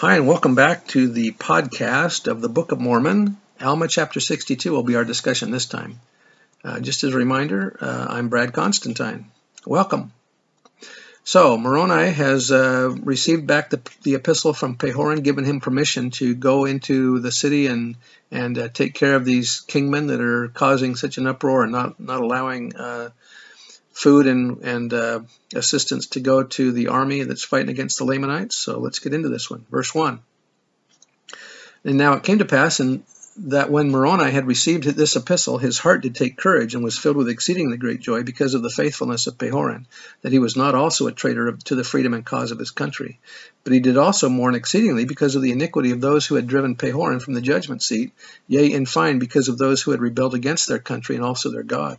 Hi, and welcome back to the podcast of the Book of Mormon. Alma chapter 62 will be our discussion this time. Uh, just as a reminder, uh, I'm Brad Constantine. Welcome. So, Moroni has uh, received back the, the, epistle from Pahoran, given him permission to go into the city and, and uh, take care of these kingmen that are causing such an uproar and not, not allowing uh, food and, and uh, assistance to go to the army that's fighting against the Lamanites. So let's get into this one. Verse 1. And now it came to pass in that when Moroni had received this epistle, his heart did take courage and was filled with exceedingly great joy because of the faithfulness of Pahoran, that he was not also a traitor to the freedom and cause of his country. But he did also mourn exceedingly because of the iniquity of those who had driven Pahoran from the judgment seat, yea, in fine, because of those who had rebelled against their country and also their God.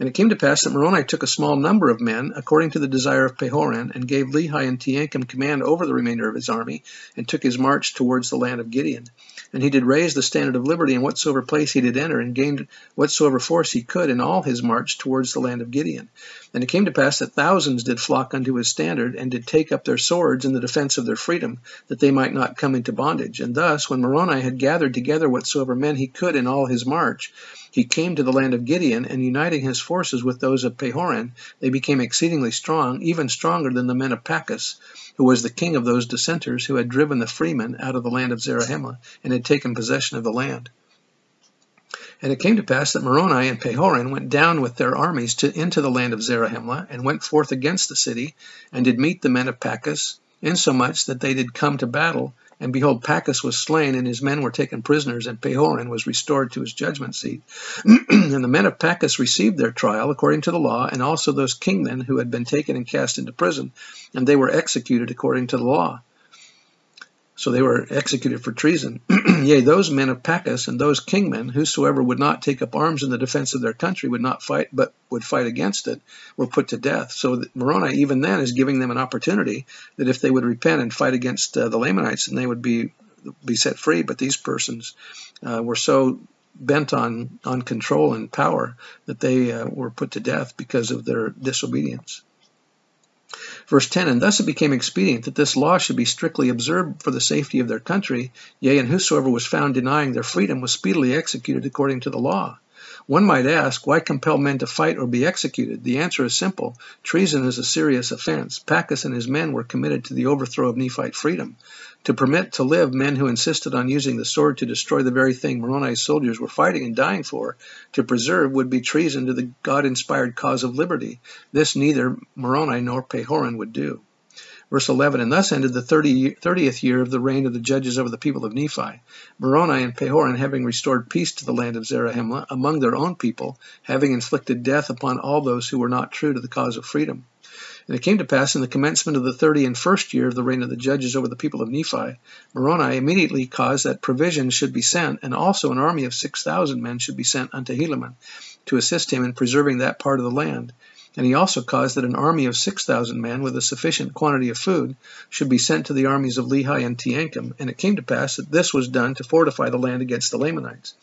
And it came to pass that Moroni took a small number of men, according to the desire of Pahoran, and gave Lehi and Teancum command over the remainder of his army, and took his march towards the land of Gideon. And he did raise the standard of liberty in whatsoever place he did enter, and gained whatsoever force he could in all his march towards the land of Gideon. And it came to pass that thousands did flock unto his standard, and did take up their swords in the defense of their freedom, that they might not come into bondage. And thus, when Moroni had gathered together whatsoever men he could in all his march, he came to the land of Gideon, and uniting his forces with those of Pahoran, they became exceedingly strong, even stronger than the men of Pachus, who was the king of those dissenters who had driven the freemen out of the land of Zarahemla, and had taken possession of the land. And it came to pass that Moroni and Pahoran went down with their armies to, into the land of Zarahemla, and went forth against the city, and did meet the men of Pachus, insomuch that they did come to battle, and behold, Pachus was slain, and his men were taken prisoners, and Pahoran was restored to his judgment seat. and the men of Pachus received their trial according to the law, and also those kingmen who had been taken and cast into prison, and they were executed according to the law. So they were executed for treason. Yea, those men of Pachus and those kingmen, whosoever would not take up arms in the defense of their country, would not fight, but would fight against it, were put to death. So Moroni, even then, is giving them an opportunity that if they would repent and fight against uh, the Lamanites, then they would be be set free. But these persons uh, were so bent on on control and power that they uh, were put to death because of their disobedience. Verse 10 And thus it became expedient that this law should be strictly observed for the safety of their country, yea, and whosoever was found denying their freedom was speedily executed according to the law. One might ask, why compel men to fight or be executed? The answer is simple. Treason is a serious offense. Pachus and his men were committed to the overthrow of Nephite freedom. To permit to live men who insisted on using the sword to destroy the very thing Moroni's soldiers were fighting and dying for, to preserve would be treason to the God-inspired cause of liberty. This neither Moroni nor Pahoran would do. Verse 11, And thus ended the 30, 30th year of the reign of the judges over the people of Nephi. Moroni and Pahoran having restored peace to the land of Zarahemla among their own people, having inflicted death upon all those who were not true to the cause of freedom. And it came to pass in the commencement of the thirty and first year of the reign of the judges over the people of Nephi, Moroni immediately caused that provisions should be sent, and also an army of six thousand men should be sent unto Helaman, to assist him in preserving that part of the land. And he also caused that an army of 6,000 men with a sufficient quantity of food should be sent to the armies of Lehi and Teancum. And it came to pass that this was done to fortify the land against the Lamanites.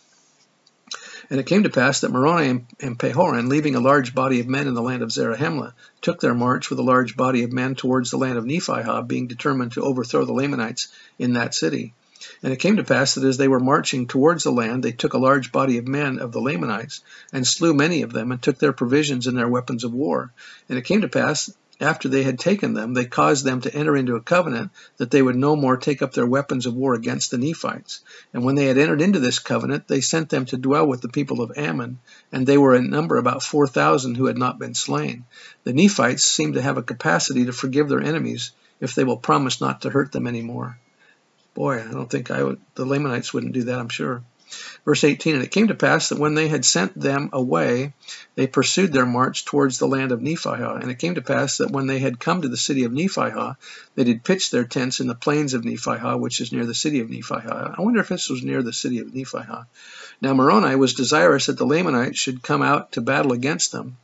And it came to pass that Moroni and Pahoran, leaving a large body of men in the land of Zarahemla, took their march with a large body of men towards the land of Nephihah, being determined to overthrow the Lamanites in that city. And it came to pass that as they were marching towards the land, they took a large body of men of the Lamanites, and slew many of them, and took their provisions and their weapons of war. And it came to pass, after they had taken them, they caused them to enter into a covenant that they would no more take up their weapons of war against the Nephites. And when they had entered into this covenant, they sent them to dwell with the people of Ammon, and they were in number about four thousand who had not been slain. The Nephites seem to have a capacity to forgive their enemies if they will promise not to hurt them any more. Boy, I don't think I would, the Lamanites wouldn't do that, I'm sure. Verse 18 And it came to pass that when they had sent them away, they pursued their march towards the land of Nephihah. And it came to pass that when they had come to the city of Nephihah, they did pitch their tents in the plains of Nephihah, which is near the city of Nephihah. I wonder if this was near the city of Nephihah. Now Moroni was desirous that the Lamanites should come out to battle against them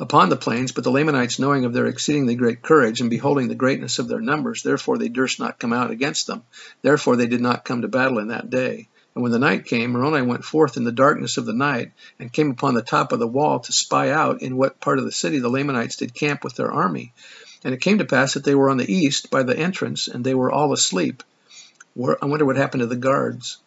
upon the plains, but the Lamanites, knowing of their exceedingly great courage, and beholding the greatness of their numbers, therefore they durst not come out against them. Therefore they did not come to battle in that day. And when the night came, Moroni went forth in the darkness of the night, and came upon the top of the wall to spy out in what part of the city the Lamanites did camp with their army. And it came to pass that they were on the east by the entrance, and they were all asleep. I wonder what happened to the guards.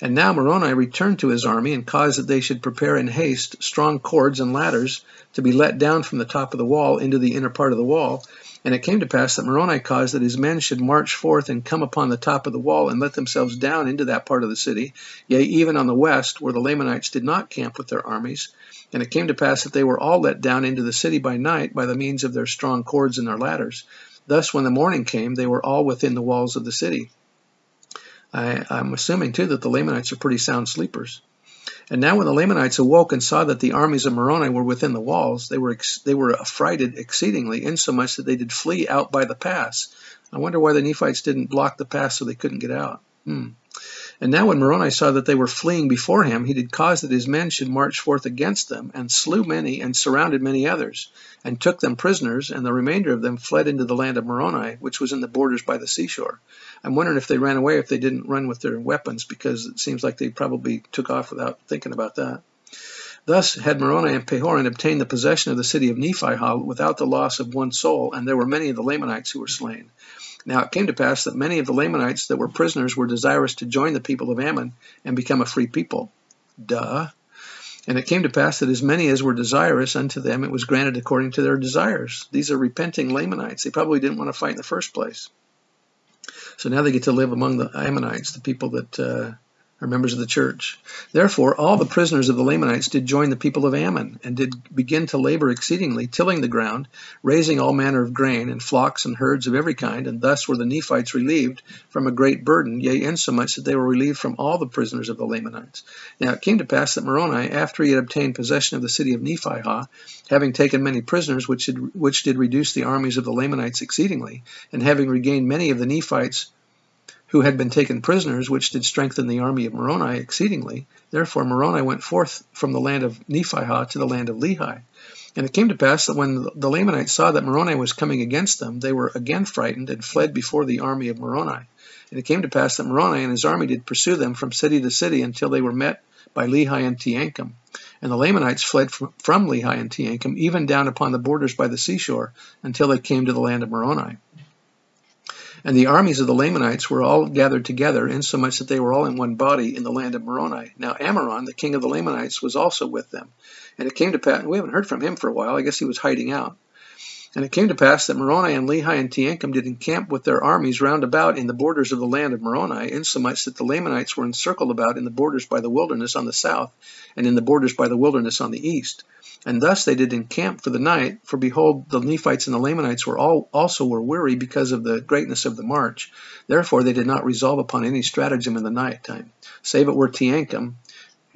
And now Moroni returned to his army, and caused that they should prepare in haste strong cords and ladders to be let down from the top of the wall into the inner part of the wall, and it came to pass that Moroni caused that his men should march forth and come upon the top of the wall and let themselves down into that part of the city, yea, even on the west, where the Lamanites did not camp with their armies. And it came to pass that they were all let down into the city by night by the means of their strong cords and their ladders. Thus, when the morning came, they were all within the walls of the city. I, am assuming, too, that the Lamanites are pretty sound sleepers. And now when the Lamanites awoke and saw that the armies of Moroni were within the walls, they were they were affrighted exceedingly, insomuch that they did flee out by the pass. I wonder why the Nephites didn't block the pass so they couldn't get out. Hmm. And now when Moroni saw that they were fleeing before him, he did cause that his men should march forth against them, and slew many, and surrounded many others, and took them prisoners, and the remainder of them fled into the land of Moroni, which was in the borders by the seashore. I'm wondering if they ran away, if they didn't run with their weapons, because it seems like they probably took off without thinking about that. Thus had Moroni and Pahoran obtained the possession of the city of Nephihah without the loss of one soul, and there were many of the Lamanites who were slain. Now it came to pass that many of the Lamanites that were prisoners were desirous to join the people of Ammon and become a free people. Duh. And it came to pass that as many as were desirous unto them, it was granted according to their desires. These are repenting Lamanites. They probably didn't want to fight in the first place. So now they get to live among the Ammonites, the people that uh, are members of the church. Therefore, all the prisoners of the Lamanites did join the people of Ammon, and did begin to labor exceedingly, tilling the ground, raising all manner of grain, and flocks and herds of every kind, and thus were the Nephites relieved from a great burden, yea, insomuch that they were relieved from all the prisoners of the Lamanites. Now it came to pass that Moroni, after he had obtained possession of the city of Nephihah, having taken many prisoners, which did, which did reduce the armies of the Lamanites exceedingly, and having regained many of the Nephites who had been taken prisoners, which did strengthen the army of Moroni exceedingly. Therefore Moroni went forth from the land of Nephihah to the land of Lehi. And it came to pass that when the Lamanites saw that Moroni was coming against them, they were again frightened and fled before the army of Moroni. And it came to pass that Moroni and his army did pursue them from city to city until they were met by Lehi and Teancum. And the Lamanites fled from, from Lehi and Teancum, even down upon the borders by the seashore, until they came to the land of Moroni. And the armies of the Lamanites were all gathered together, insomuch that they were all in one body in the land of Moroni. Now Ammoron, the king of the Lamanites, was also with them. And it came to pass, we haven't heard from him for a while, I guess he was hiding out. And it came to pass that Moroni and Lehi and Teancum did encamp with their armies round about in the borders of the land of Moroni, insomuch that the Lamanites were encircled about in the borders by the wilderness on the south, and in the borders by the wilderness on the east. And thus they did encamp for the night, for behold, the Nephites and the Lamanites were all also were weary because of the greatness of the march. Therefore they did not resolve upon any stratagem in the night time, save it were Teancum,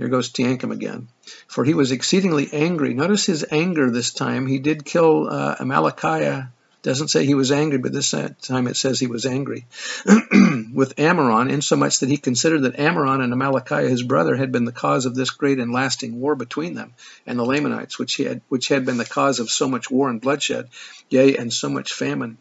here goes Teancum again. For he was exceedingly angry. Notice his anger this time. He did kill uh, Amalickiah. Doesn't say he was angry, but this time it says he was angry with Ammoron, insomuch that he considered that Ammoron and Amalickiah, his brother, had been the cause of this great and lasting war between them and the Lamanites, which had which had been the cause of so much war and bloodshed, yea, and so much famine.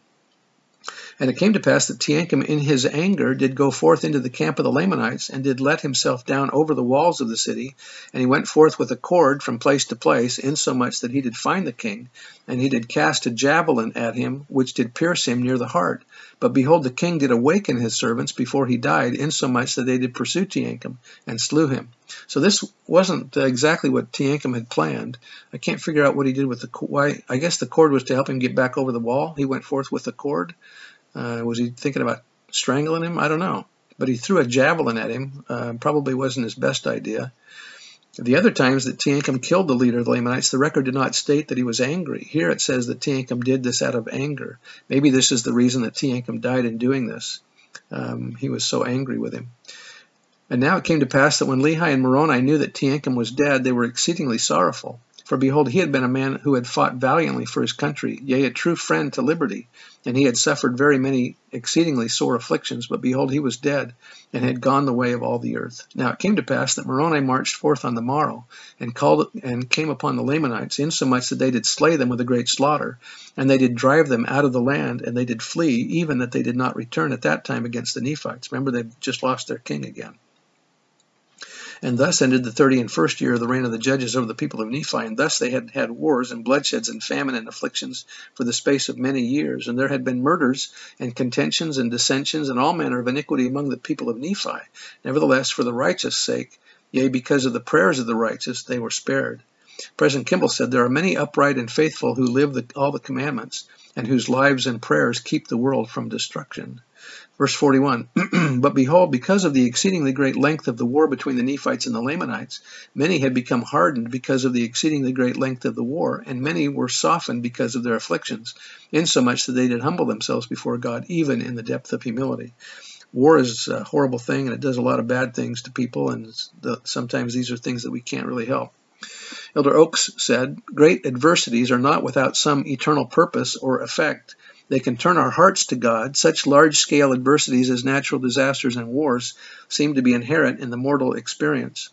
And it came to pass that Teancum in his anger did go forth into the camp of the Lamanites, and did let himself down over the walls of the city. And he went forth with a cord from place to place, insomuch that he did find the king. And he did cast a javelin at him, which did pierce him near the heart. But behold, the king did awaken his servants before he died, insomuch that they did pursue Teancum, and slew him. So this wasn't exactly what Teancum had planned. I can't figure out what he did with the why. I guess the cord was to help him get back over the wall. He went forth with the cord. Uh, was he thinking about strangling him? I don't know. But he threw a javelin at him. Uh, probably wasn't his best idea. The other times that Teancum killed the leader of the Lamanites, the record did not state that he was angry. Here it says that Teancum did this out of anger. Maybe this is the reason that Teancum died in doing this. Um, he was so angry with him. And now it came to pass that when Lehi and Moroni knew that Teancum was dead, they were exceedingly sorrowful. For behold, he had been a man who had fought valiantly for his country, yea, a true friend to liberty. And he had suffered very many exceedingly sore afflictions, but behold, he was dead, and had gone the way of all the earth. Now it came to pass that Moroni marched forth on the morrow, and called and came upon the Lamanites, insomuch that they did slay them with a great slaughter, and they did drive them out of the land, and they did flee, even that they did not return at that time against the Nephites. Remember, they've just lost their king again. And thus ended the thirty and first year of the reign of the judges over the people of Nephi. And thus they had had wars and bloodsheds and famine and afflictions for the space of many years. And there had been murders and contentions and dissensions and all manner of iniquity among the people of Nephi. Nevertheless, for the righteous' sake, yea, because of the prayers of the righteous, they were spared. President Kimball said, There are many upright and faithful who live the, all the commandments, and whose lives and prayers keep the world from destruction. Verse 41 But behold, because of the exceedingly great length of the war between the Nephites and the Lamanites, many had become hardened because of the exceedingly great length of the war, and many were softened because of their afflictions, insomuch that they did humble themselves before God, even in the depth of humility. War is a horrible thing, and it does a lot of bad things to people, and sometimes these are things that we can't really help. Elder Oaks said, Great adversities are not without some eternal purpose or effect. They can turn our hearts to God. Such large scale adversities as natural disasters and wars seem to be inherent in the mortal experience.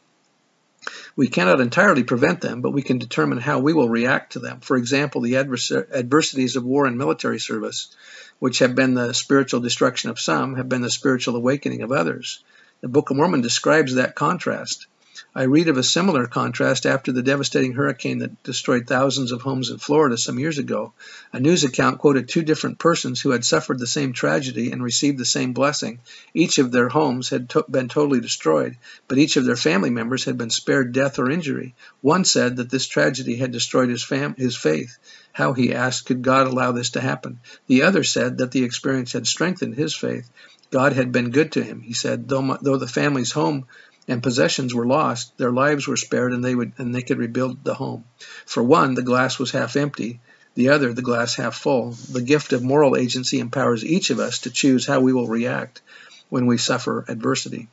We cannot entirely prevent them, but we can determine how we will react to them. For example, the adversities of war and military service, which have been the spiritual destruction of some, have been the spiritual awakening of others. The Book of Mormon describes that contrast. I read of a similar contrast after the devastating hurricane that destroyed thousands of homes in Florida some years ago. A news account quoted two different persons who had suffered the same tragedy and received the same blessing. Each of their homes had to- been totally destroyed, but each of their family members had been spared death or injury. One said that this tragedy had destroyed his, fam- his faith. How, he asked, could God allow this to happen? The other said that the experience had strengthened his faith. God had been good to him. He said, though, my, though the family's home and possessions were lost, their lives were spared, and they would and they could rebuild the home. For one, the glass was half empty; the other, the glass half full. The gift of moral agency empowers each of us to choose how we will react when we suffer adversity.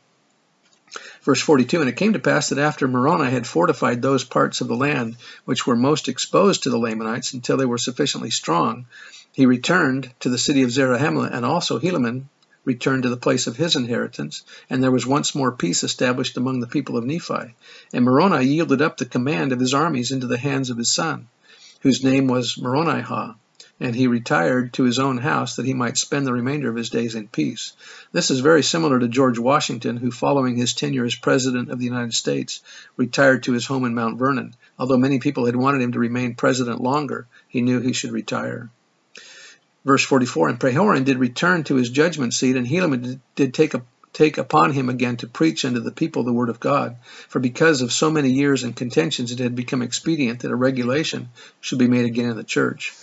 Verse 42 And it came to pass that after Moroni had fortified those parts of the land which were most exposed to the Lamanites until they were sufficiently strong, he returned to the city of Zarahemla, and also Helaman returned to the place of his inheritance, and there was once more peace established among the people of Nephi. And Moroni yielded up the command of his armies into the hands of his son, whose name was Moronihah, and he retired to his own house that he might spend the remainder of his days in peace. This is very similar to George Washington, who, following his tenure as President of the United States, retired to his home in Mount Vernon. Although many people had wanted him to remain president longer, he knew he should retire. Verse 44 And Pahoran did return to his judgment seat, and Helaman did take, a, take upon him again to preach unto the people the word of God. For because of so many years and contentions, it had become expedient that a regulation should be made again in the church.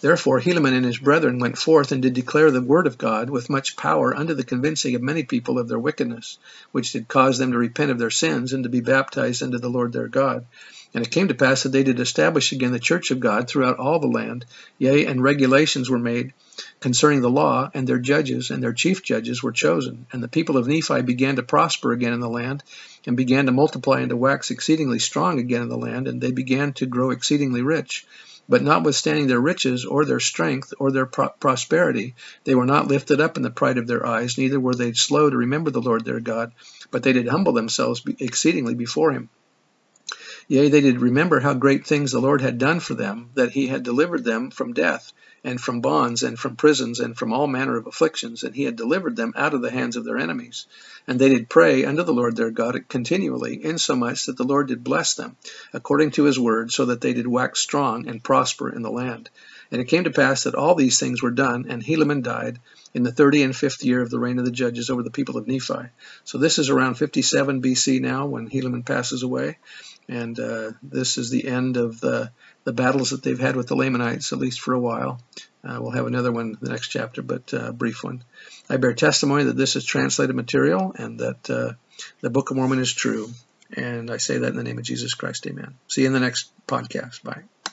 Therefore Helaman and his brethren went forth and did declare the word of God with much power unto the convincing of many people of their wickedness, which did cause them to repent of their sins and to be baptized unto the Lord their God. And it came to pass that they did establish again the church of God throughout all the land, yea, and regulations were made concerning the law, and their judges and their chief judges were chosen. And the people of Nephi began to prosper again in the land, and began to multiply and to wax exceedingly strong again in the land, and they began to grow exceedingly rich. But notwithstanding their riches, or their strength, or their pro- prosperity, they were not lifted up in the pride of their eyes, neither were they slow to remember the Lord their God, but they did humble themselves exceedingly before him. Yea, they did remember how great things the Lord had done for them, that he had delivered them from death, and from bonds, and from prisons, and from all manner of afflictions, and he had delivered them out of the hands of their enemies. And they did pray unto the Lord their God continually, insomuch that the Lord did bless them, according to his word, so that they did wax strong and prosper in the land. And it came to pass that all these things were done, and Helaman died in the thirty and fifth year of the reign of the judges over the people of Nephi. So this is around 57 BC now when Helaman passes away. And uh, this is the end of the, the battles that they've had with the Lamanites, at least for a while. Uh, we'll have another one in the next chapter, but a uh, brief one. I bear testimony that this is translated material and that uh, the Book of Mormon is true. And I say that in the name of Jesus Christ. Amen. See you in the next podcast. Bye.